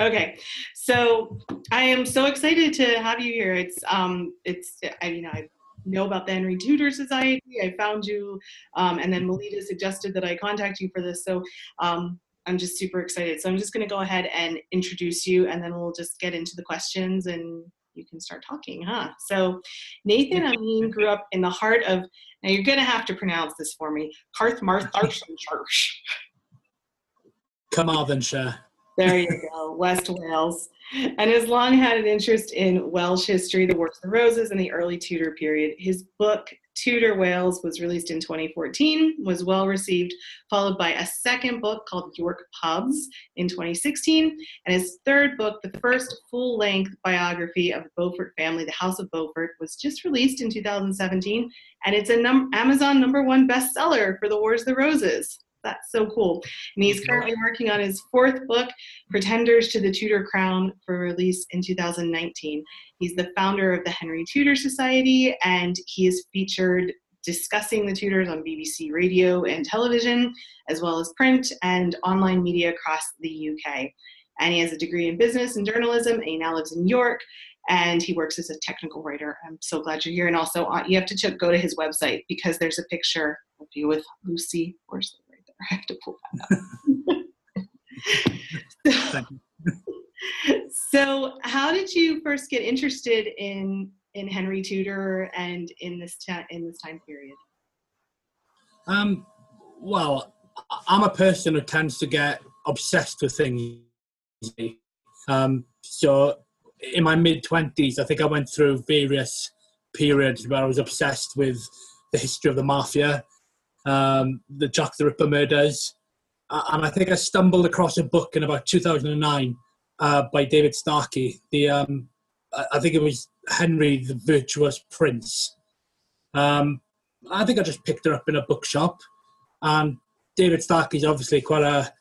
Okay, so I am so excited to have you here. It's um, it's I mean I know about the Henry Tudor Society. I found you, um, and then Melita suggested that I contact you for this. So um, I'm just super excited. So I'm just going to go ahead and introduce you, and then we'll just get into the questions and you can start talking, huh? So Nathen Amin grew up in the heart of. Now you're going to have to pronounce this for me. Carmarthenshire. Carmarthenshire. There you go, West Wales. And has long had an interest in Welsh history, the Wars of the Roses, and the early Tudor period. His book, Tudor Wales, was released in 2014, was well received, followed by a second book called York Pubs in 2016, and his third book, the first full length biography of the Beaufort family, The House of Beaufort, was just released in 2017, and it's a num- Amazon number one bestseller for the Wars of the Roses that's so cool. And he's currently working on his fourth book, Pretenders to the Tudor Crown, for release in 2019. He's the founder of the Henry Tudor Society, and he is featured discussing the Tudors on BBC radio and television, as well as print and online media across the UK. And he has a degree in business and journalism, and he now lives in York, and he works as a technical writer. I'm so glad you're here. And also, uh, you have to go to his website because there's a picture of you with Lucy Worsley. I have to pull that up. so, so, how did you first get interested in in Henry Tudor and in this ta- in this time period? Um, well, I'm a person who tends to get obsessed with things. Um, so, in my mid twenties, I think I went through various periods where I was obsessed with the history of the mafia um, the Jack the Ripper murders. And I think I stumbled across a book in about 2009 uh, by David Starkey. The um, I think it was Henry the Virtuous Prince. Um, I think I just picked it up in a bookshop, and David Starkey is obviously quite a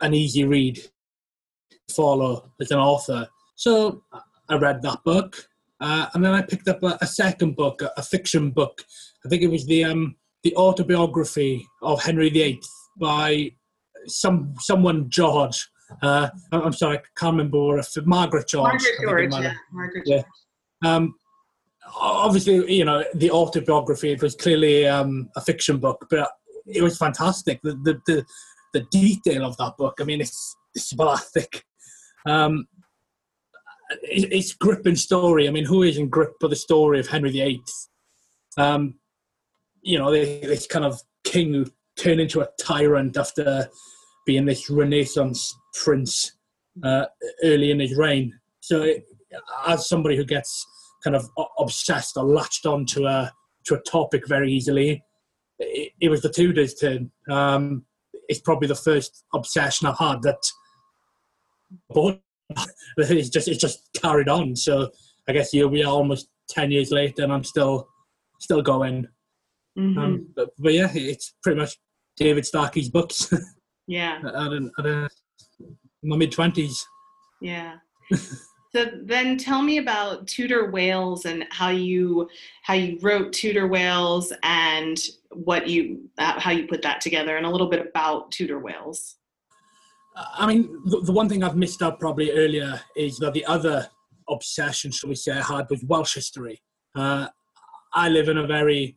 an easy read to follow as an author. So I read that book, uh, and then I picked up a, a second book, a, a, fiction book. I think it was the um, the autobiography of Henry VIII by some someone George. Uh, I'm sorry, I can't remember if Margaret George. Margaret George, yeah. Margaret George. Yeah. Um, obviously, you know, the autobiography, it was clearly um, a fiction book, but it was fantastic. The, the, the, the detail of that book, I mean, it's, it's ballistic. Um, it, it's gripping story. I mean, who isn't gripped by the story of Henry VIII? Um, you know, this kind of king who turned into a tyrant after being this Renaissance prince uh, early in his reign. So, it, as somebody who gets kind of obsessed or latched onto a to a topic very easily, it, it was the Tudors' turn. Um, it's probably the first obsession I've had that, but it's just it's just carried on. So I guess here we are almost ten years later, and I'm still still going. Mm-hmm. Um, but, but, yeah, it's pretty much David Starkey's books. Yeah. at, at, at my mid twenties. Yeah. so then tell me about Tudor Wales and how you how you wrote Tudor Wales and what you uh, how you put that together and a little bit about Tudor Wales. I mean, the, the one thing I've missed out probably earlier is that the other obsession, shall we say, I had was Welsh history. Uh, I live in a very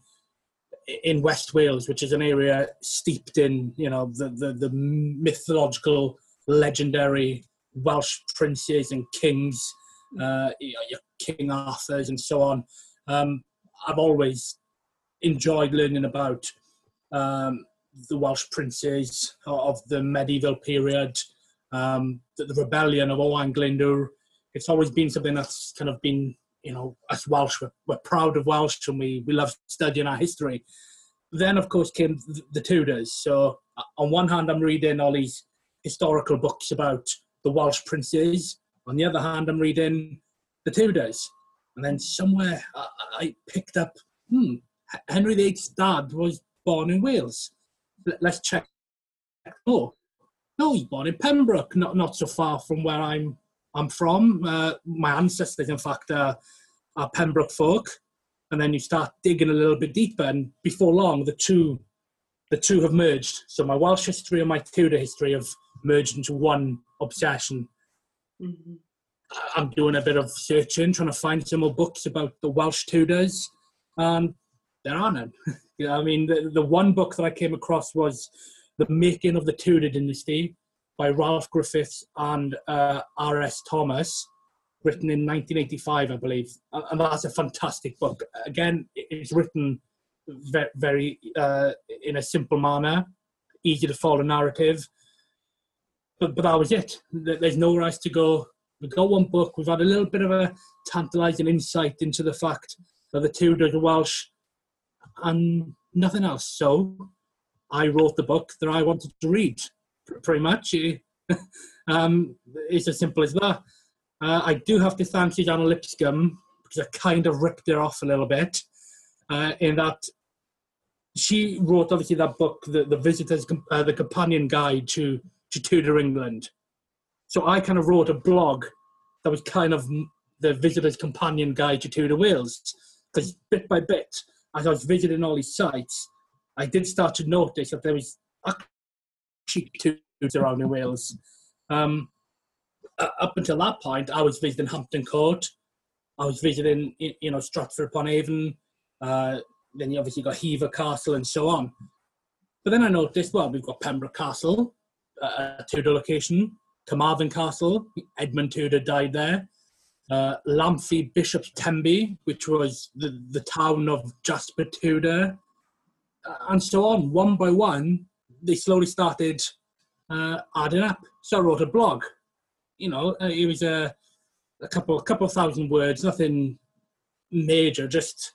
in West Wales, which is an area steeped in you know the the, the mythological, legendary Welsh princes and kings, uh, you know, King Arthur's and so on. Um, I've always enjoyed learning about um, the Welsh princes of the medieval period, um, the, the, rebellion of Owain Glyndwr. It's always been something that's kind of been, you know, as Welsh, we're, we're proud of Welsh and we, we love studying our history. Then, of course, came the Tudors. So, uh, on one hand, I'm reading all these historical books about the Welsh princes. On the other hand, I'm reading the Tudors. And then somewhere I, I picked up, hmm, Henry VIII's dad was born in Wales. Let's check. Oh, no, he's born in Pembroke, not not so far from where I'm I'm from. Uh, my ancestors, in fact, are, are Pembroke folk. And then you start digging a little bit deeper, and before long, the two the two have merged. So my Welsh history and my Tudor history have merged into one obsession. Mm-hmm. I'm doing a bit of searching, trying to find some more books about the Welsh Tudors, and there are none. I mean, the, the one book that I came across was The Making of the Tudor Dynasty by Ralph Griffiths and uh, R.S. Thomas, written in 1985, I believe. And that's a fantastic book. Again, it's written very, very uh, in a simple manner, easy to follow narrative. But, but that was it. There's nowhere else to go. We've got one book. We've had a little bit of a tantalising insight into the fact that the Tudors are Welsh and nothing else. So I wrote the book that I wanted to read, pretty much. um, it's as simple as that. Uh, I do have to thank Suzannah Lipscomb because I kind of ripped her off a little bit uh, in that she wrote obviously that book, the, the visitors, uh, the companion guide to, to Tudor England. So I kind of wrote a blog that was kind of the visitor's companion guide to Tudor Wales because bit by bit as I was visiting all these sites, I did start to notice that there was actually two around in Wales. Um, up until that point, I was visiting Hampton Court. I was visiting, you know, Stratford upon Avon. Uh, then you obviously got Hever Castle and so on. But then I noticed, well, we've got Pembroke Castle, uh, a Tudor location, Carmarthen Castle, Edmund Tudor died there uh, Lamphey Bishop's Tenby, which was the, the town of Jasper Tudor, uh, and so on. One by one, they slowly started uh, adding up. So I wrote a blog. You know, uh, it was a, a couple, a couple of thousand words, nothing major, just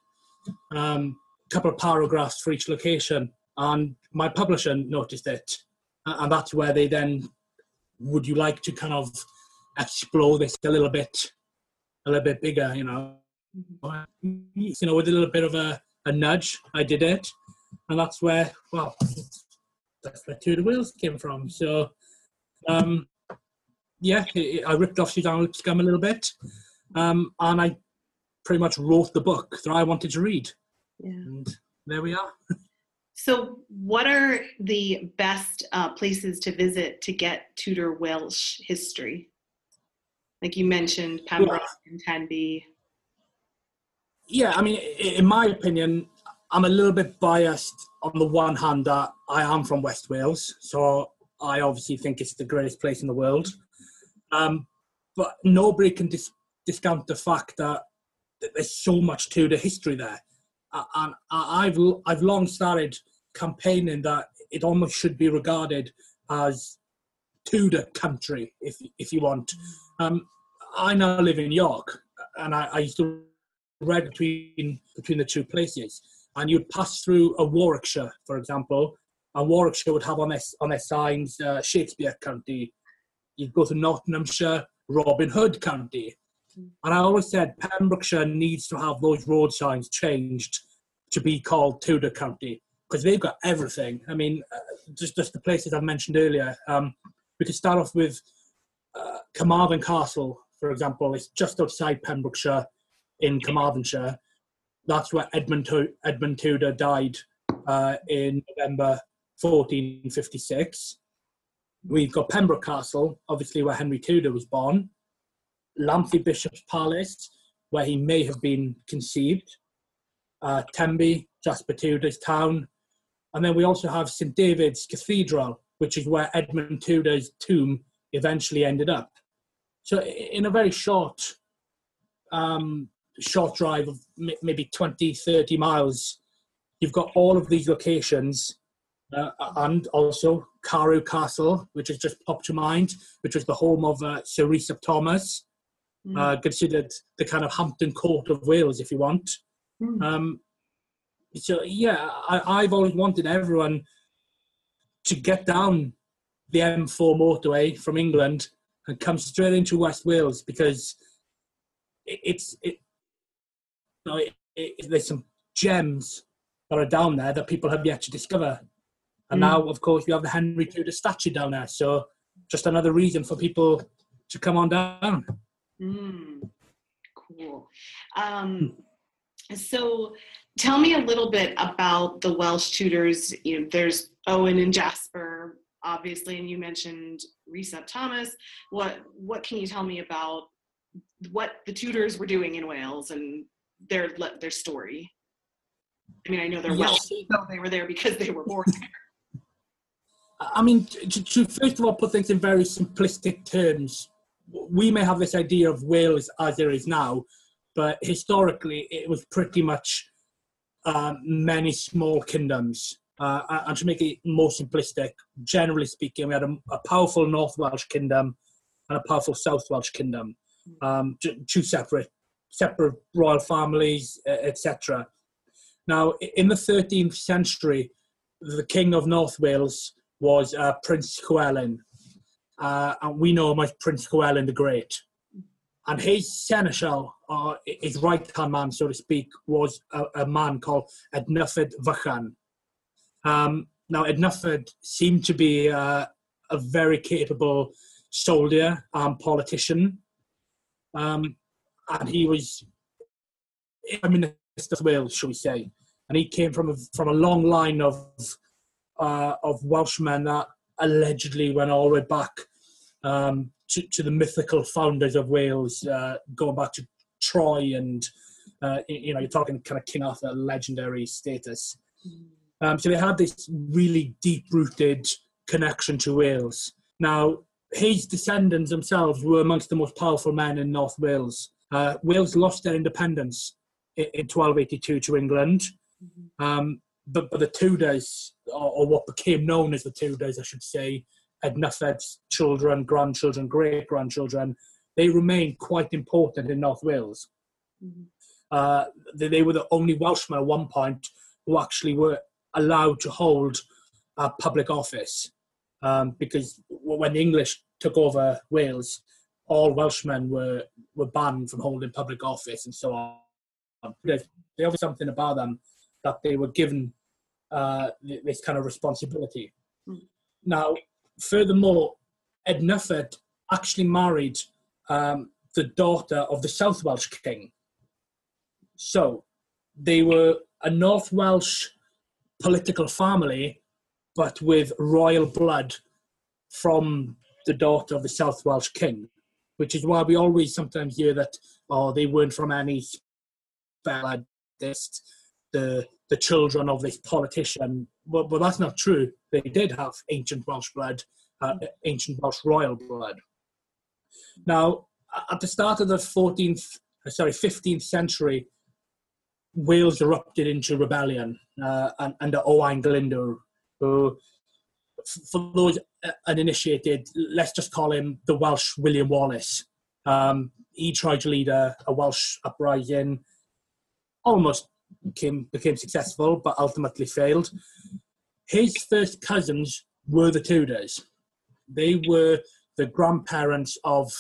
um, a couple of paragraphs for each location. And my publisher noticed it, and that's where they then, would you like to kind of explore this a little bit a little bit bigger, you know. You know, with a little bit of a, a nudge, I did it, and that's where, well, that's where Tudor Wales came from. So, um, yeah, I ripped off Suzannah Lipscomb a little bit, um, and I pretty much wrote the book that I wanted to read. Yeah. And there we are. So, what are the best uh, places to visit to get Tudor Welsh history? like you mentioned Pembroke and Tenby. Yeah, I mean, in my opinion, I'm a little bit biased on the one hand that I am from West Wales, so I obviously think it's the greatest place in the world. Um, but nobody can dis- discount the fact that there's so much to the history there, and I've I've long started campaigning that it almost should be regarded as Tudor country, if if you want. Um, I now live in York, and I, I used to ride between between the two places. And you'd pass through a Warwickshire, for example, and Warwickshire would have on their on their signs uh, Shakespeare County. You'd go to Nottinghamshire, Robin Hood County. And I always said Pembrokeshire needs to have those road signs changed to be called Tudor County because they've got everything. I mean, uh, just just the places I've mentioned earlier. Um, we could start off with uh, Carmarthen Castle, for example, It's just outside Pembrokeshire in Carmarthenshire. That's where Edmund, Tudor died uh, in November 1456. We've got Pembroke Castle, obviously where Henry Tudor was born. Lamphey Bishop's Palace, where he may have been conceived, uh, Tenby, Jasper Tudor's town, and then we also have St David's Cathedral, which is where Edmund Tudor's tomb eventually ended up. So in a very short, um, short drive of maybe 20, 30 miles, you've got all of these locations uh, and also Carew Castle, which has just popped to mind, which was the home of uh, Sir Thomas, mm. uh, considered the kind of Hampton Court of Wales, if you want. Mm. Um, so yeah, I, I've always wanted everyone to get down the M4 motorway from England and come straight into West Wales because it, it's it, know, it, it, there's some gems that are down there that people have yet to discover. And mm. now, of course, we have the Henry Tudor statue down there. So just another reason for people to come on down. Mm. Cool. Um, so tell me a little bit about the Welsh Tudors. You know, there's Owen and Jasper, obviously, and you mentioned Rhys Thomas. What what can you tell me about what the Tudors were doing in Wales and their their story? I mean, I know they're yes. Welsh, so they were there because they were born there. I mean, to, to, first of all put things in very simplistic terms, we may have this idea of Wales as there is now, but historically it was pretty much um, many small kingdoms. Uh, and to make it more simplistic, generally speaking, we had a, a powerful North Welsh kingdom and a powerful South Welsh kingdom, um, two separate separate royal families, etc. Now, in the 13th century, the King of North Wales was uh, Prince Llewellyn, uh, and we know him as Prince Llewellyn the Great. And his seneschal, or his right hand man, so to speak, was a, a man called Ednyfed Fychan. Um, now, Ednyfed seemed to be uh, a very capable soldier and politician. Um, and he was Prime Minister of Wales, shall we say. And he came from a, from a long line of, uh, of Welshmen that allegedly went all the way back um, to, to the mythical founders of Wales, uh, going back to Troy and uh, you know you're talking kind of King Arthur legendary status. Um, so they had this really deep-rooted connection to Wales. Now his descendants themselves were amongst the most powerful men in North Wales. Uh, Wales lost their independence in, in 1282 to England, um, but, but the Tudors, or, or what became known as the Tudors, I should say, had Ednyfed's children, grandchildren, great grandchildren, they remained quite important in North Wales. Mm-hmm. Uh, they, they, were the only Welshmen at one point who actually were allowed to hold a public office um, because when the English took over Wales, all Welshmen were, were banned from holding public office and so on. There was something about them that they were given uh, this kind of responsibility. Mm. Now, furthermore, Ednyfed actually married um, the daughter of the South Welsh king. So they were a North Welsh political family, but with royal blood from the daughter of the South Welsh king, which is why we always sometimes hear that, oh, they weren't from any blood, just the the children of this politician. But, but that's not true. They did have ancient Welsh blood, uh, ancient Welsh royal blood. Now, at the start of the 14th, uh, sorry, 15th century, Wales erupted into rebellion uh, under Owain Glyndwr, who, for those uninitiated, let's just call him the Welsh William Wallace. Um, he tried to lead a, a Welsh uprising, almost became, became successful, but ultimately failed. His first cousins were the Tudors. They were the grandparents of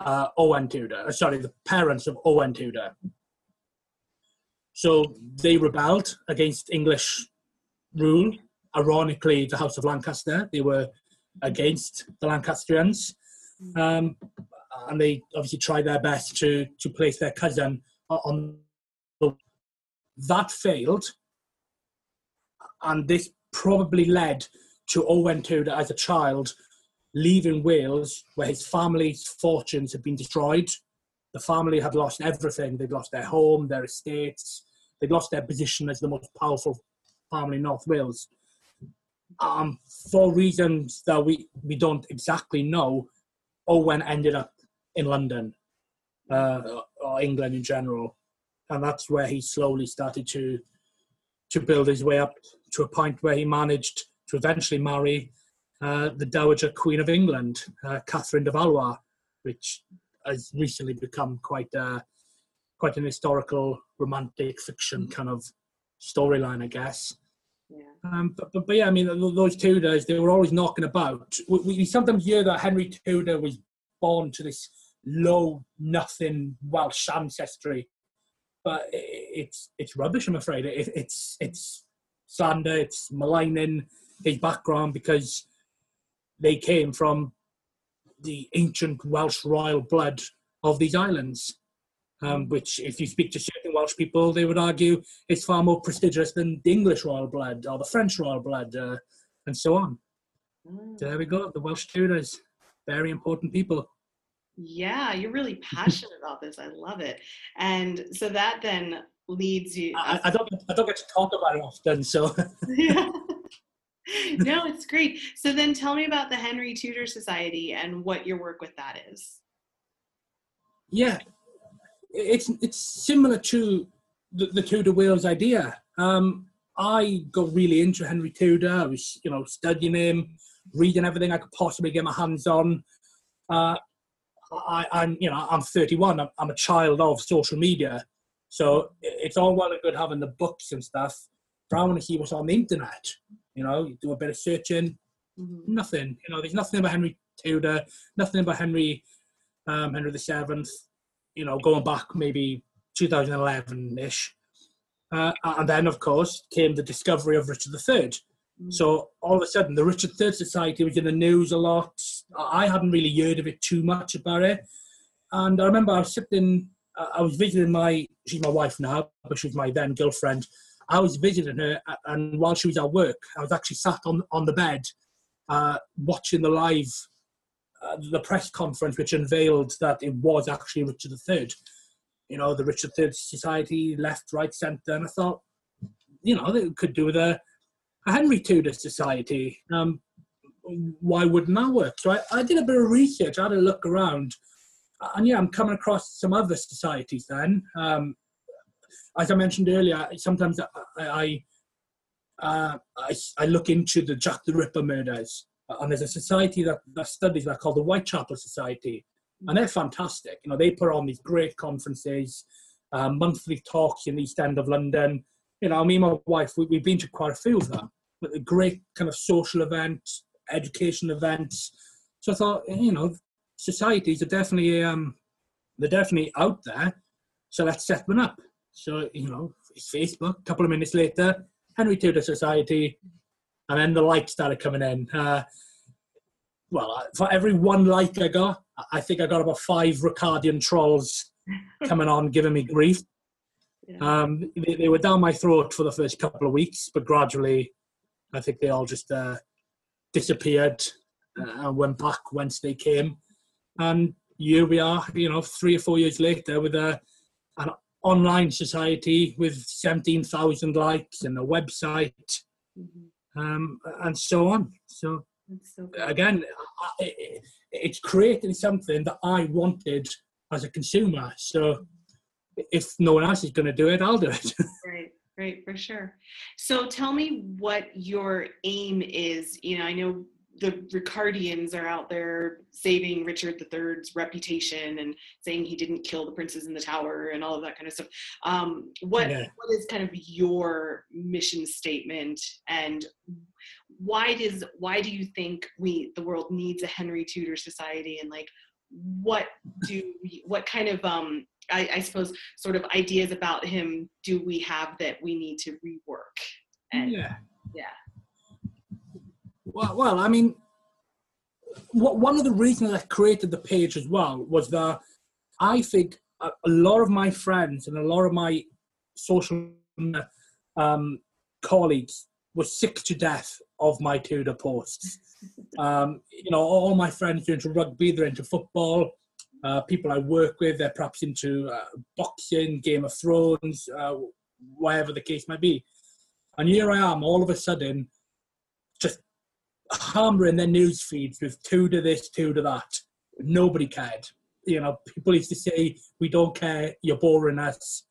uh, Owen Tudor, uh, sorry, the parents of Owen Tudor. So they rebelled against English rule. Ironically, the House of Lancaster, they were against the Lancastrians. Um, and they obviously tried their best to, to place their cousin on the. That failed. And this probably led to Owen Tudor as a child leaving Wales, where his family's fortunes had been destroyed. The the family had lost everything. They'd lost their home, their estates, they'd lost their position as the most powerful family in North Wales. Um, for reasons that we, we don't exactly know, Owen ended up in London uh, or England in general, and that's where he slowly started to to build his way up to a point where he managed to eventually marry uh, the Dowager Queen of England, uh, Catherine de Valois, which has recently become quite uh, quite an historical romantic fiction kind of storyline, I guess. Yeah. Um, but, but, but yeah, I mean, those Tudors, they were always knocking about. We, we sometimes hear that Henry Tudor was born to this low, nothing Welsh ancestry, but it's it's rubbish. I'm afraid it, it's it's slander, it's maligning his background because they came from the ancient Welsh royal blood of these islands. Um, which, if you speak to certain Welsh people, they would argue is far more prestigious than the English royal blood or the French royal blood, uh, and so on. Mm. there we go, the Welsh Tudors, very important people. Yeah, you're really passionate about this. I love it. And so that then leads you. I, I don't. I don't get to talk about it often, so. yeah. No, it's great. So then, tell me about the Henry Tudor Society and what your work with that is. Yeah, it's it's similar to the, the Tudor Wales idea. Um, I got really into Henry Tudor. I was, you know, studying him, reading everything I could possibly get my hands on. Uh, I, am you know, I'm 31. I'm, I'm, a child of social media, so it's all well and good having the books and stuff. But I want to see what's on the internet. You know, you do a bit of searching. Mm-hmm. Nothing. You know, there's nothing about Henry Tudor. Nothing about Henry, um, Henry the Seventh you know, going back maybe 2011-ish. Uh, and then, of course, came the discovery of Richard III. Mm. So all of a sudden, the Richard III Society was in the news a lot. I hadn't really heard of it too much about it. And I remember I was sitting, I was visiting my, she's my wife now, but she was my then girlfriend. I was visiting her, and while she was at work, I was actually sat on, on the bed uh, watching the live uh, the press conference which unveiled that it was actually Richard III. You know, the Richard III Society, left, right, centre, and I thought, you know, they could do with a, a Henry Tudor Society. Um, why wouldn't that work? So I, I did a bit of research, I had a look around, and yeah, I'm coming across some other societies then. Um, as I mentioned earlier, sometimes I, I, uh, I, I look into the Jack the Ripper murders and there's a society that, that studies that called the Whitechapel Society, and they're fantastic. You know, they put on these great conferences, uh, monthly talks in the East End of London. You know, me and my wife, we, have been to quite a few of them, but a great kind of social events, education events. So I thought, you know, societies are definitely um, they're definitely out there. So let's set one up. So you know, it's Facebook. A couple of minutes later, Henry Tudor Society, and then the likes started coming in. Uh, well, for every one like I got, I think I got about five Ricardian trolls coming on giving me grief. Yeah. Um, they, they, were down my throat for the first couple of weeks, but gradually, I think they all just uh, disappeared uh, and went back whence they came. And here we are, you know, three or four years later with a, an online society with 17,000 likes and a website. Mm-hmm um, and so on. So, so again, I, it's creating something that I wanted as a consumer. So if no one else is going to do it, I'll do it. right, right, for sure. So tell me what your aim is. You know, I know the Ricardians are out there saving Richard III's reputation and saying he didn't kill the princes in the tower and all of that kind of stuff. Um, what yeah. what is kind of your mission statement and why does why do you think we the world needs a Henry Tudor society and like what do we, what kind of um I, I suppose sort of ideas about him do we have that we need to rework and yeah yeah well, well, I mean, one of the reasons I created the page as well was that I think a, lot of my friends and a lot of my social um, colleagues were sick to death of my Tudor posts. Um, you know, all my friends are into rugby, they're into football. uh, people I work with, they're perhaps into uh, boxing, Game of Thrones, uh, whatever the case might be. And here I am, all of a sudden, hammering their news feeds with Tudor this, Tudor that. Nobody cared. You know, people used to say, "We don't care. You're boring us."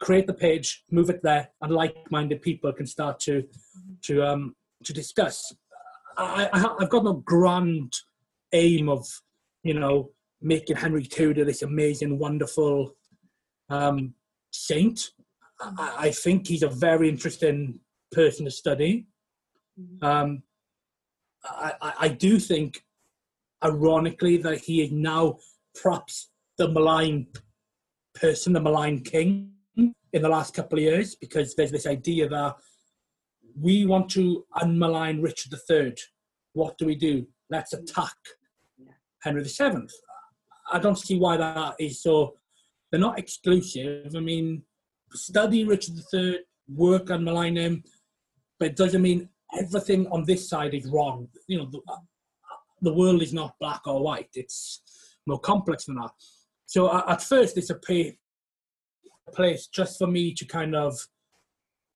Create the page, move it there, and like-minded people can start to to um to discuss. I, I I've got no grand aim of you know making Henry Tudor this amazing, wonderful um, saint. I, I think he's a very interesting person to study. Um, I, I, I do think, ironically, that he is now perhaps the maligned person, the maligned king in the last couple of years, because there's this idea that we want to unmalign Richard III. What do we do? Let's attack Henry VII. I don't see why that is so. They're not exclusive. I mean, study Richard III, work on malign him, but it doesn't mean everything on this side is wrong. You know, the, the world is not black or white. It's more complex than that. So at first, it's a pay, place just for me to kind of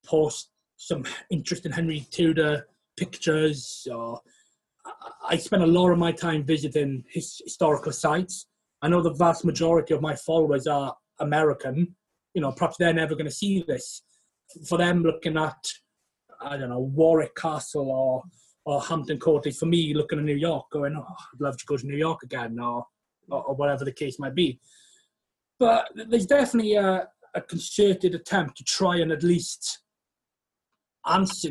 post some interesting Henry Tudor pictures. Or I spend a lot of my time visiting his historical sites. I know the vast majority of my followers are American. You know, perhaps they're never going to see this. For them, looking at I don't know Warwick Castle or or Hampton Court for me looking at New York, going, oh, I'd love to go to New York again, or or, or whatever the case might be. But there's definitely a, a concerted attempt to try and at least answer.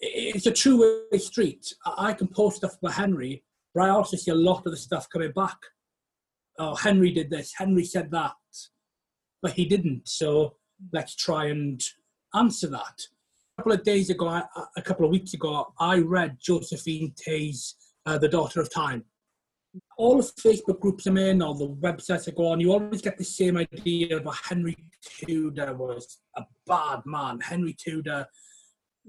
It's a two-way street. I can post stuff about Henry, but I also see a lot of the stuff coming back. Oh, Henry did this. Henry said that, but he didn't. So let's try and answer that couple of days ago, a couple of weeks ago, I read Josephine Tey's uh, The Daughter of Time. All the Facebook groups I'm in, all the websites I go on, you always get the same idea about Henry Tudor was a bad man. Henry Tudor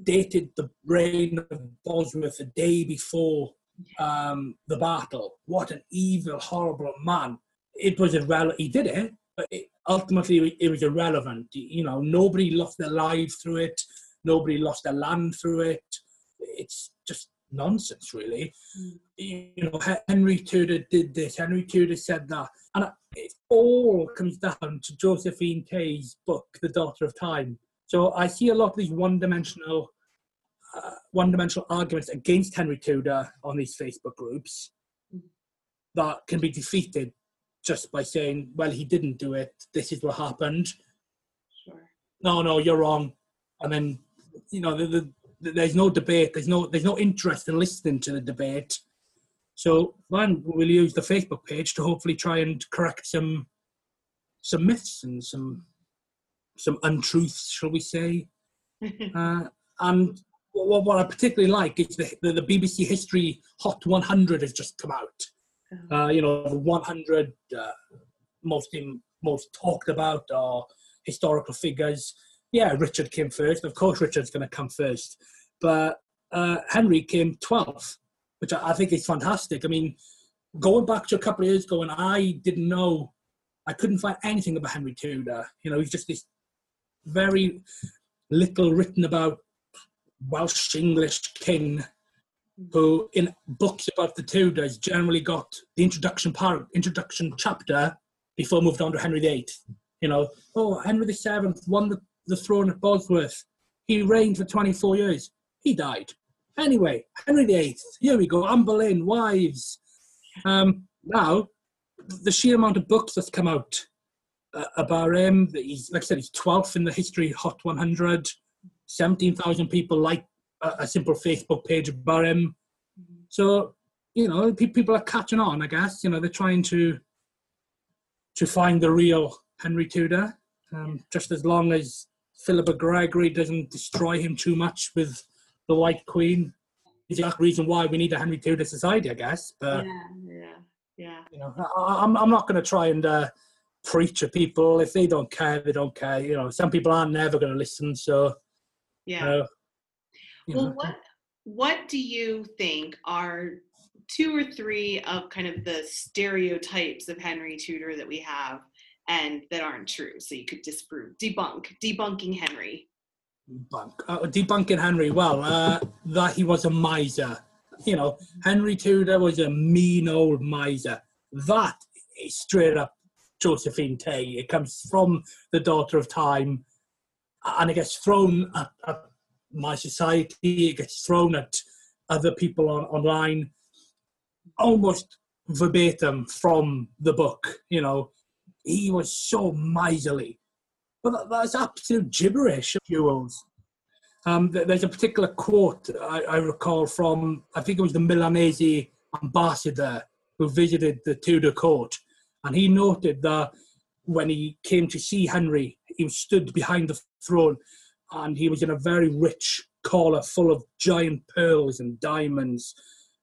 dated the reign of Bosworth the day before um, the battle. What an evil, horrible man. It was irrelevant. He did it, but it, ultimately it was irrelevant. You know, nobody lost their lives through it. Nobody lost their land through it. It's just nonsense, really. Mm. You know, Henry Tudor did this. Henry Tudor said that, and it all comes down to Josephine Tey's book, The Daughter of Time. So I see a lot of these one-dimensional, uh, one-dimensional arguments against Henry Tudor on these Facebook groups mm. that can be defeated just by saying, "Well, he didn't do it. This is what happened." Sure. No, no, you're wrong. And then you know, the, the, there's no debate. There's no there's no interest in listening to the debate. So, then we'll use the Facebook page to hopefully try and correct some some myths and some some untruths, shall we say? uh, and what, what I particularly like is the, the, the BBC History Hot 100 has just come out. Oh. Uh, you know, the 100 uh, most in, most talked about or historical figures yeah, Richard came first. Of course, Richard's going to come first. But uh, Henry came 12th, which I, I, think is fantastic. I mean, going back to a couple of years ago, and I didn't know, I couldn't find anything about Henry Tudor. You know, he's just this very little written about Welsh English king who, in books about the Tudors, generally got the introduction part, introduction chapter before moved on to Henry VIII. You know, oh, Henry VII won the the throne of Bosworth. He reigned for 24 years. He died. Anyway, Henry VIII, here we go, Anne Boleyn, wives. Um, now, the sheer amount of books that's come out uh, about him, he's, like I said, he's 12th in the history Hot 100. 17,000 people like a, a, simple Facebook page about him. So, you know, people are catching on, I guess. You know, they're trying to to find the real Henry Tudor. Um, just as long as Philippa Gregory doesn't destroy him too much with the White Queen. Is the reason why we need a Henry Tudor society, I guess. But yeah, yeah, yeah. You know, I, am I'm, I'm not going to try and uh, preach to people if they don't care. They don't care. You know, some people aren't never going to listen. So yeah. Uh, well, know. what what do you think are two or three of kind of the stereotypes of Henry Tudor that we have and that aren't true. So you could disprove, debunk, debunking Henry. Debunk, uh, debunking Henry. Well, uh, that he was a miser. You know, Henry Tudor was a mean old miser. That is straight up Josephine Tey. It comes from the daughter of time, and it gets thrown at, at my society. It gets thrown at other people on, online, almost verbatim from the book. You know, he was so miserly. But that, that's absolute gibberish, Jewels. Um, there's a particular quote I, I, recall from, I think it was the Milanese ambassador who visited the Tudor court. And he noted that when he came to see Henry, he stood behind the throne and he was in a very rich collar full of giant pearls and diamonds.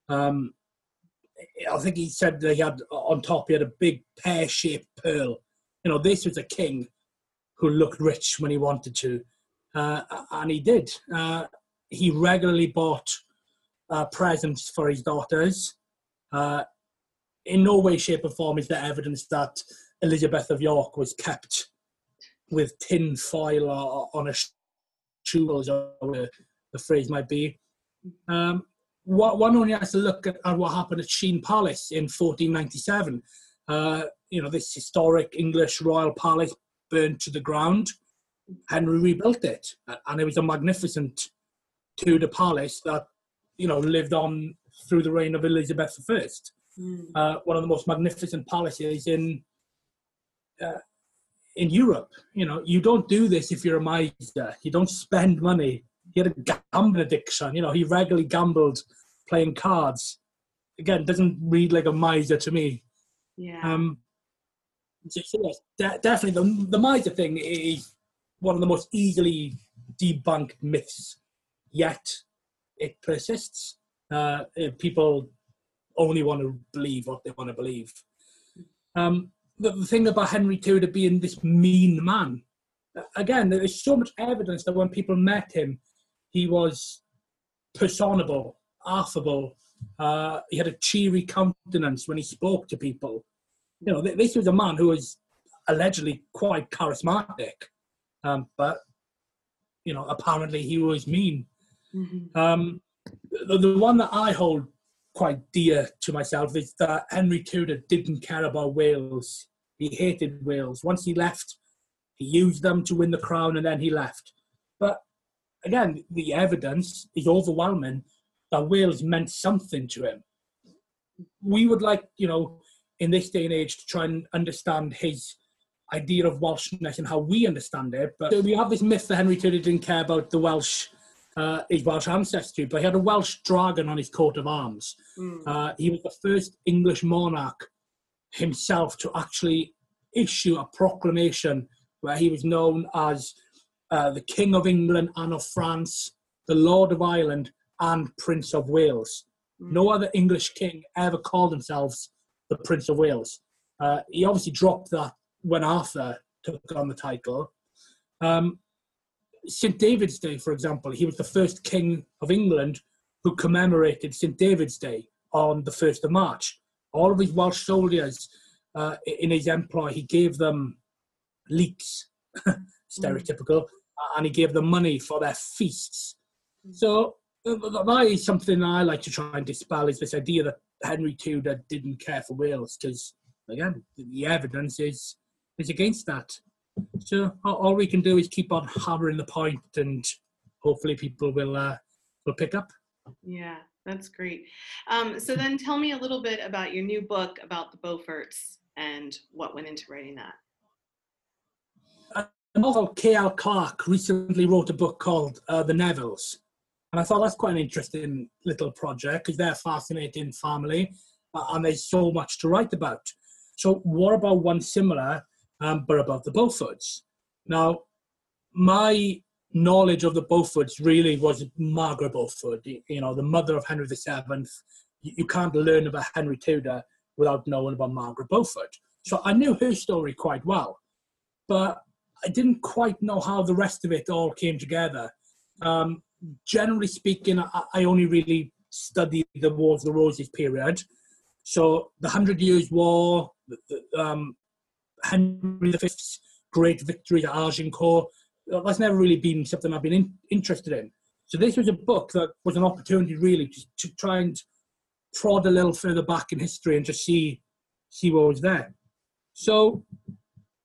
Um, I think he said that he had on top he had a big pear-shaped pearl. You know, this was a king who looked rich when he wanted to, uh, and he did. Uh, he regularly bought uh, presents for his daughters. Uh, in no way, shape, or form is there evidence that Elizabeth of York was kept with tin foil on a shoe, as the phrase might be. Um, one only has to look at, at what happened at Sheen Palace in 1497. Uh, you know, this historic English royal palace burned to the ground. Henry rebuilt it, and it was a magnificent Tudor palace that you know lived on through the reign of Elizabeth I. Mm. Uh, one of the most magnificent palaces in uh, in Europe. You know, you don't do this if you're a miser. You don't spend money. He had a gambling addiction. You know, he regularly gambled playing cards. Again, doesn't read like a miser to me. Yeah. Um, so, yes, de- definitely the, the miser thing is one of the most easily debunked myths, yet it persists. Uh, people only want to believe what they want to believe. Um, the, the thing about Henry Tudor being this mean man, again, there is so much evidence that when people met him, he was personable affable. Uh, he had a cheery countenance when he spoke to people. You know, this was a man who was allegedly quite charismatic, um, but you know, apparently he was mean. Mm-hmm. Um, the, the one that I hold quite dear to myself is that Henry Tudor didn't care about Wales. He hated Wales. Once he left, he used them to win the crown, and then he left. But again, the evidence is overwhelming that Wales meant something to him. We would like, you know, in this day and age to try and understand his idea of Welshness and how we understand it. But we have this myth that Henry Tudor didn't care about the Welsh, uh, his Welsh ancestry, but he had a Welsh dragon on his coat of arms. Mm. Uh, he was the first English monarch himself to actually issue a proclamation where he was known as uh, the King of England and of France, the Lord of Ireland, and Prince of Wales. Mm. No other English king ever called themselves the Prince of Wales. Uh, he obviously dropped that when Arthur took on the title. Um, St. David's Day, for example, he was the first king of England who commemorated St. David's Day on the 1st of March. All of his Welsh soldiers uh, in his employ, he gave them leeks, stereotypical, mm. and he gave them money for their feasts. Mm. So that is something I like to try and dispel is this idea that Henry Tudor didn't care for Wales because again the evidence is is against that. So all we can do is keep on hammering the point, and hopefully people will uh, will pick up. Yeah, that's great. Um, so then, tell me a little bit about your new book about the Beauforts and what went into writing that. And also, K.L. Clark recently wrote a book called uh, The Nevilles, and I thought that's quite an interesting little project because they're a fascinating family uh, and there's so much to write about. So, what about one similar, um, but about the Beauforts? Now, my knowledge of the Beauforts really was Margaret Beaufort, you know, the mother of Henry VII. You can't learn about Henry Tudor without knowing about Margaret Beaufort. So I knew her story quite well, but I didn't quite know how the rest of it all came together. Um, generally speaking, I, I only really studied the Wars of the Roses period. So the Hundred Years' War, um, Henry V's great victory at Agincourt, that's never really been something I've been in, interested in. So this was a book that was an opportunity really to, to try and prod a little further back in history and just see see what was there. So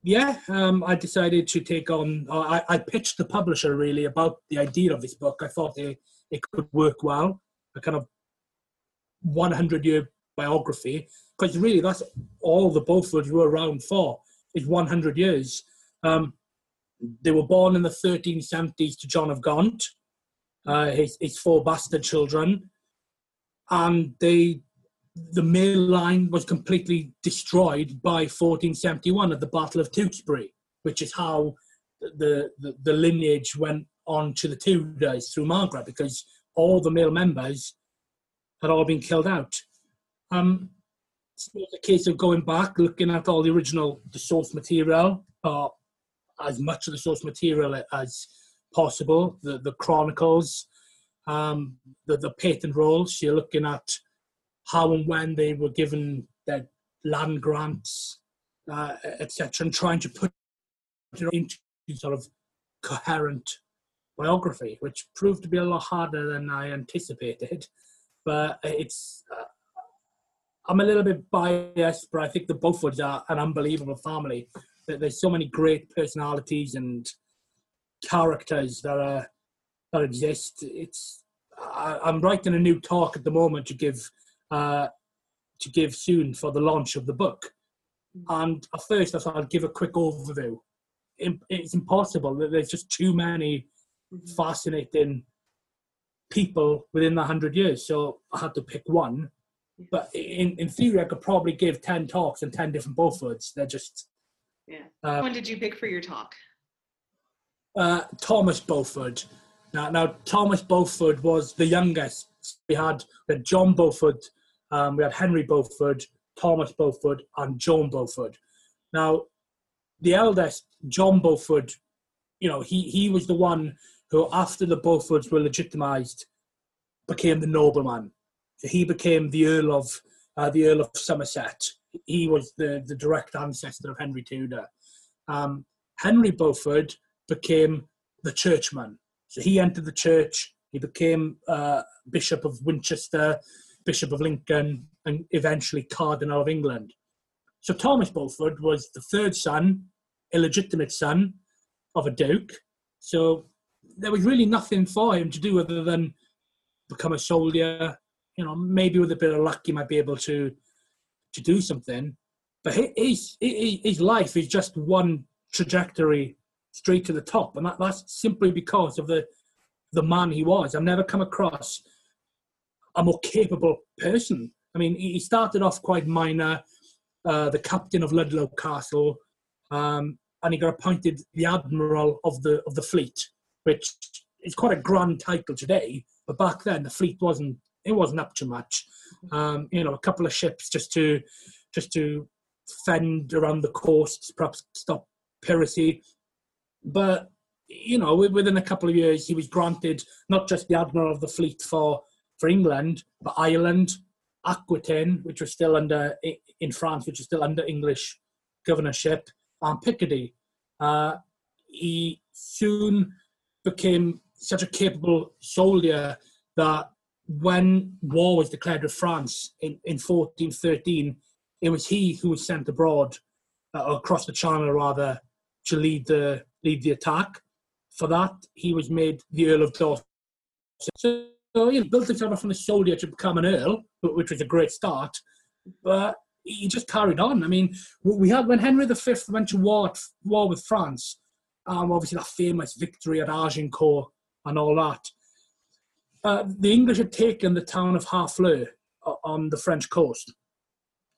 yeah, um, I decided to take on. I, I, pitched the publisher really about the idea of this book. I thought it, it could work well, a kind of 100 year biography, because really that's all the Beauforts were around for is 100 years. Um, they were born in the 1370s to John of Gaunt, uh, his, his four bastard children, and they the male line was completely destroyed by 1471 at the Battle of Tewkesbury, which is how the, the, the lineage went on to the Tudors through Margaret, because all the male members had all been killed out. Um, so it's a case of going back, looking at all the original, the source material, or as much of the source material as possible, the, the chronicles, um, the, the patent rolls. You're looking at how and when they were given their land grants, uh, etc., and trying to put it into sort of coherent biography, which proved to be a lot harder than I anticipated. But it's, uh, I'm a little bit biased, but I think the Beauforts are an unbelievable family. There's so many great personalities and characters that are that exist. It's I, I'm writing a new talk at the moment to give uh, to give soon for the launch of the book. And at first, I thought I'd give a quick overview. It's impossible. There's just too many mm-hmm. fascinating people within the hundred years. So I had to pick one. But in, in theory, I could probably give 10 talks and 10 different Beauforts. They're just. Yeah. Uh, when did you pick for your talk? Uh, Thomas Beaufort. Now, now, Thomas Beaufort was the youngest. We had, we had John Beaufort, um, we had Henry Beaufort, Thomas Beaufort, and John Beaufort. Now, the eldest, John Beaufort, you know, he, he was the one who, after the Beauforts were legitimised, became the nobleman. He became the Earl of uh, the Earl of Somerset. He was the, the direct ancestor of Henry Tudor. Um, Henry Beaufort became the churchman. So he entered the church. He became uh, Bishop of Winchester. Bishop of Lincoln, and eventually Cardinal of England. So Thomas Beaufort was the third son, illegitimate son of a duke. So there was really nothing for him to do other than become a soldier. You know, maybe with a bit of luck, he might be able to to do something. But his his, life is just one trajectory straight to the top, and that, that's simply because of the the man he was. I've never come across a more capable person. I mean, he started off quite minor, uh, the captain of Ludlow Castle, um, and he got appointed the admiral of the of the fleet, which is quite a grand title today. But back then, the fleet wasn't it wasn't up to much. Um, you know, a couple of ships just to just to fend around the coasts, perhaps stop piracy. But you know, within a couple of years, he was granted not just the admiral of the fleet for for England, but Ireland, Aquitaine, which was still under in France, which was still under English governorship, and Picardy. Uh, he soon became such a capable soldier that when war was declared with France in, in 1413, it was he who was sent abroad, uh, across the Channel rather, to lead the lead the attack. For that, he was made the Earl of Dorset. So so he built himself up from a soldier to become an earl, which was a great start. But he just carried on. I mean, we had when Henry V went to war war with France. Um, obviously that famous victory at Agincourt and all that. Uh, the English had taken the town of Harfleur on the French coast,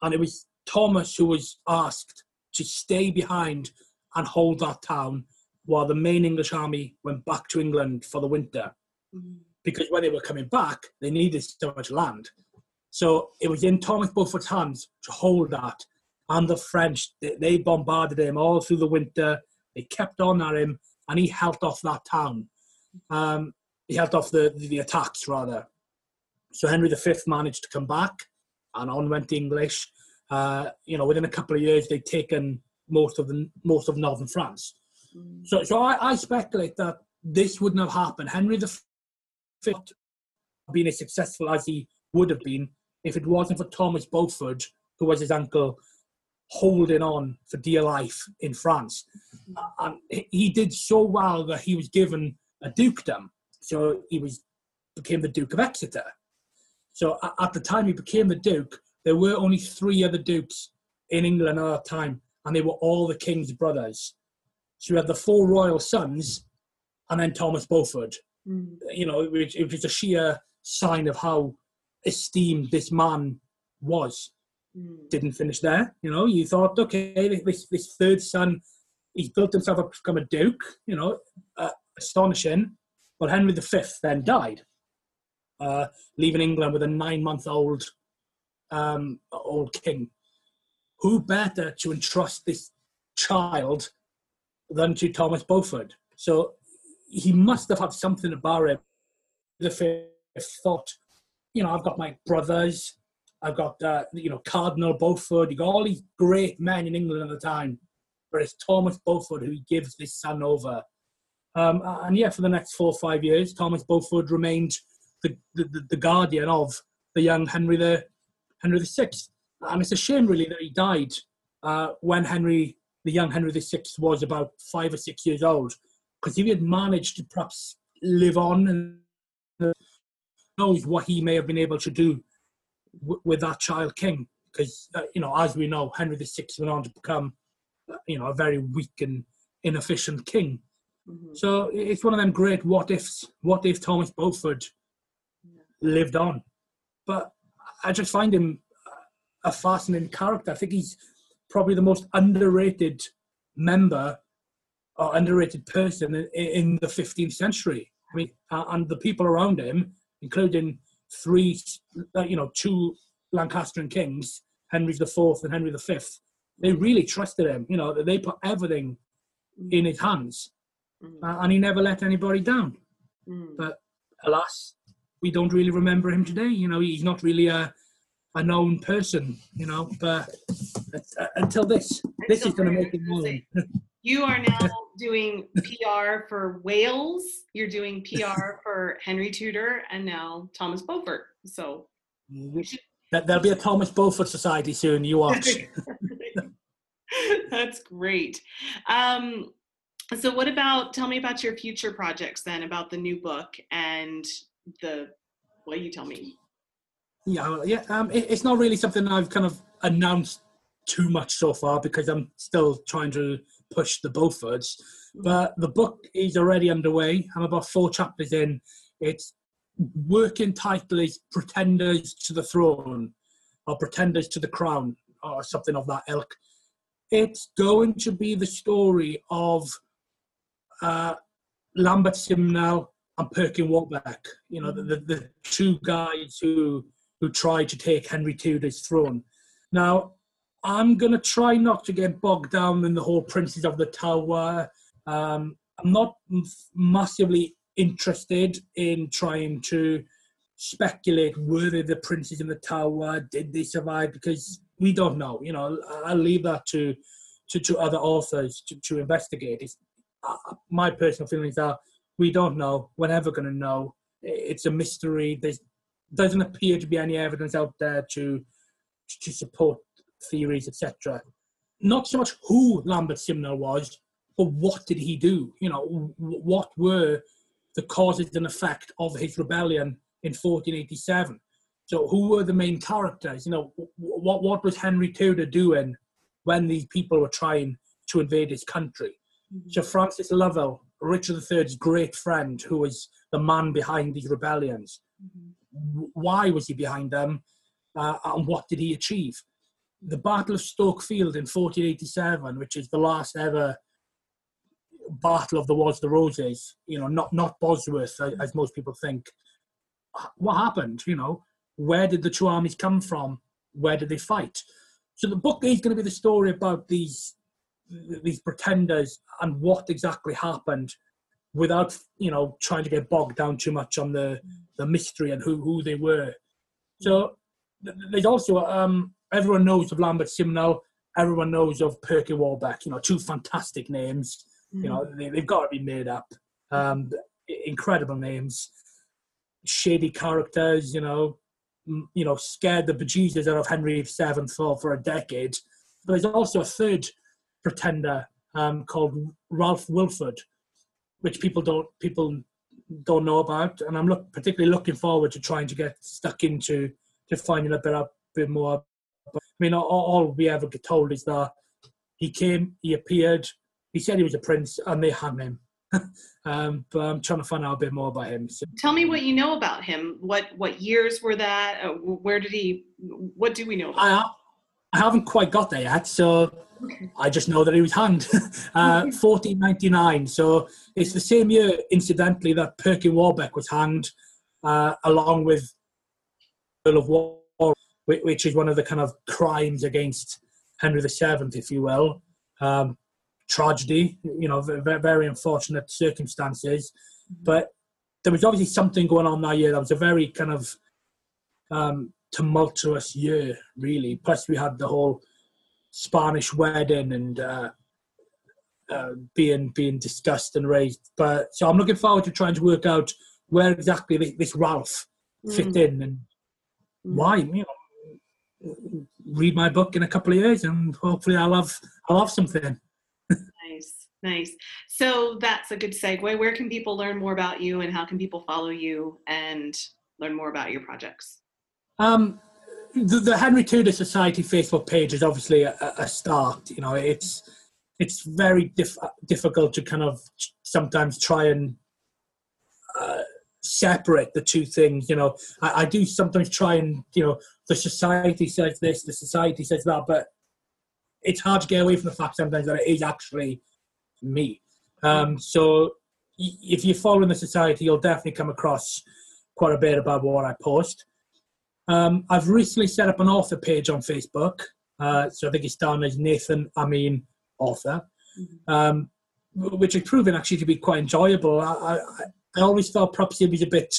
and it was Thomas who was asked to stay behind and hold that town while the main English army went back to England for the winter. Mm-hmm because when they were coming back, they needed so much land. So it was in Thomas Beaufort's hands to hold that. And the French, they, they bombarded him all through the winter. They kept on at him, and he held off that town. Um, he held off the, the attacks, rather. So Henry V managed to come back, and on went the English. Uh, you know, within a couple of years, they'd taken most of the most of northern France. Mm. So, so I, I, speculate that this wouldn't have happened. Henry V being as successful as he would have been if it wasn't for Thomas Beaufort, who was his uncle, holding on for dear life in France. And he did so well that he was given a dukedom. So he was became the Duke of Exeter. So at the time he became the Duke, there were only three other dukes in England at that time, and they were all the king's brothers. So you had the four royal sons, and then Thomas Beaufort. Mm. You know, it, it was a sheer sign of how esteemed this man was. Mm. Didn't finish there. You know, you thought, okay, this this third son, he's built himself up to become a duke. You know, uh, astonishing. But Henry V then died, uh, leaving England with a nine-month-old um, old king. Who better to entrust this child than to Thomas Beaufort? So he must have had something about him. The fifth thought, you know, I've got my brothers, I've got uh, you know Cardinal Beaufort, you've got all these great men in England at the time, but it's Thomas Beaufort who gives this son over. Um, and yeah, for the next four or five years, Thomas Beaufort remained the, the, the guardian of the young Henry the Henry VI. And it's a shame, really, that he died uh, when Henry, the young Henry VI, was about five or six years old. Because if he had managed to perhaps live on and knows what he may have been able to do w- with that child king. Because, uh, you know, as we know, Henry VI went on to become, uh, you know, a very weak and inefficient king. Mm-hmm. So it's one of them great what ifs. What if Thomas Beaufort yeah. lived on? But I just find him a fascinating character. I think he's probably the most underrated member or underrated person in, in the 15th century. I mean, and the people around him, including three, uh, you know, two Lancastrian kings, Henry IV and Henry V, they really trusted him. You know, they put everything in his hands, mm. and he never let anybody down. Mm. But alas, we don't really remember him today. You know, he's not really a a known person, you know. But uh, until this, this is going to make it known. You are now doing PR for Wales. You're doing PR for Henry Tudor, and now Thomas Beaufort. So that, there'll be a Thomas Beaufort Society soon. You watch. That's great. Um, so, what about? Tell me about your future projects then. About the new book and the. Well, you tell me. Yeah, yeah. Um, it, it's not really something I've kind of announced too much so far because I'm still trying to push the Beauforts. But the book is already underway. I'm about four chapters in. Its working title is Pretenders to the Throne or Pretenders to the Crown or something of that ilk. It's going to be the story of uh, Lambert Simnel and Perkin Warbeck, you know, the, the, the two guys who who tried to take Henry Tudor's throne. Now, I'm going to try not to get bogged down in the whole Princes of the Tower. Um, I'm not massively interested in trying to speculate were they the princes in the tower did they survive because we don't know you know. I'll leave that to to, to other authors to, to investigate. It's, uh, my personal feelings are we don't know. We're never going to know. It's a mystery. There's doesn't appear to be any evidence out there to to support theories, etc. Not so much who Lambert Simnel was, but what did he do? You know, what were the causes and effect of his rebellion in 1487? So, who were the main characters? You know, what what was Henry Tudor doing when these people were trying to invade his country? Mm-hmm. So, Francis Lovell, Richard III's great friend, who was the man behind these rebellions. Mm-hmm why was he behind them, uh, and what did he achieve? The Battle of Stoke Field in 1487, which is the last ever battle of the Wars of the Roses, you know, not not Bosworth as, most people think. What happened? You know, where did the two armies come from? Where did they fight? So the book is going to be the story about these these pretenders and what exactly happened without you know trying to get bogged down too much on the the mystery and who who they were So there's also um, everyone knows of Lambert Simnel. Everyone knows of Perkin Warbeck. You know, two fantastic names. Mm. You know, they, have got to be made up. Um, incredible names, shady characters. You know, you know, scared the bejesus out of Henry VII for for a decade. But there's also a third pretender um, called Ralph Wilford, which people don't people don't know about, and I'm look, particularly looking forward to trying to get stuck into to finding a bit, a bit more. But, I mean, all, all, we ever get told is that he came, he appeared, he said he was a prince, and they hung him. um, but I'm trying to find out a bit more about him. So. Tell me what you know about him. What what years were that? Uh, where did he? What do we know? I I haven't quite got there yet, so okay. I just know that he was hanged. uh, 1499. So it's the same year, incidentally, that Perkin Warbeck was hanged, uh, along with Earl of Warwick, which is one of the kind of crimes against Henry VII, if you will. Um, tragedy, you know, very, very unfortunate circumstances. Mm-hmm. But there was obviously something going on that year. That was a very kind of um, tumultuous year, really. Plus, we had the whole Spanish wedding and uh, uh, being being discussed and raised. But so I'm looking forward to trying to work out where exactly this, this Ralph fit mm. in and mm. why. You know, read my book in a couple of years, and hopefully I'll have I'll have something. nice, nice. So that's a good segue. Where can people learn more about you, and how can people follow you and learn more about your projects? Um, the, the, Henry Tudor Society Facebook page is obviously a, a start. You know, it's it's very diff- difficult to kind of sometimes try and uh, separate the two things. You know, I, I, do sometimes try and you know the society says this, the society says that, but it's hard to get away from the fact sometimes that it is actually me. Um, so if you're following the society, you'll definitely come across quite a bit about what I post. Um, I've recently set up an author page on Facebook. Uh, so I think it's down as Nathen Amin Author, mm-hmm. um, which has proven actually to be quite enjoyable. I, I, I always felt perhaps it was a bit,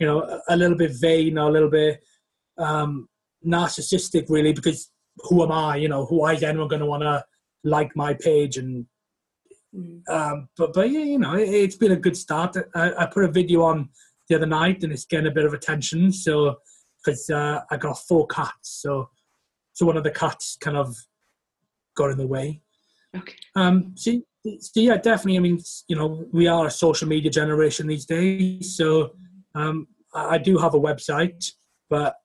you know, a little bit vain or a little bit um, narcissistic, really, because who am I? You know, who is anyone going to want to like my page? And mm. um, but but yeah, you know, it, has been a good start. I, I put a video on the other night, and it's getting a bit of attention. So because uh, I got four cats, so so one of the cats kind of got in the way. Okay. Um. So, so yeah, definitely. I mean, you know, we are a social media generation these days, so um, I do have a website, but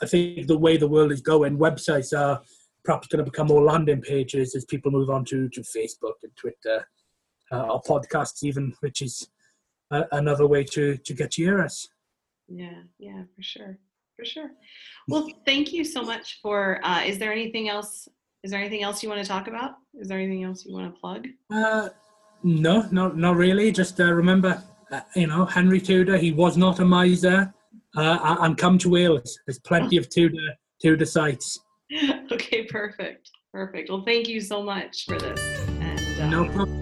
I think the way the world is going, websites are perhaps going to become more landing pages as people move on to, to Facebook and Twitter uh, or podcasts, even, which is uh, another way to, to get to hear us. Yeah, yeah, for sure for sure. Well, thank you so much for. Uh, is there anything else? Is there anything else you want to talk about? Is there anything else you want to plug? Uh, no, no, not really. Just uh, remember, uh, you know, Henry Tudor. He was not a miser. Uh, and come to Wales. There's plenty of Tudor Tudor sites. okay, perfect, perfect. Well, thank you so much for this. And no um, problem.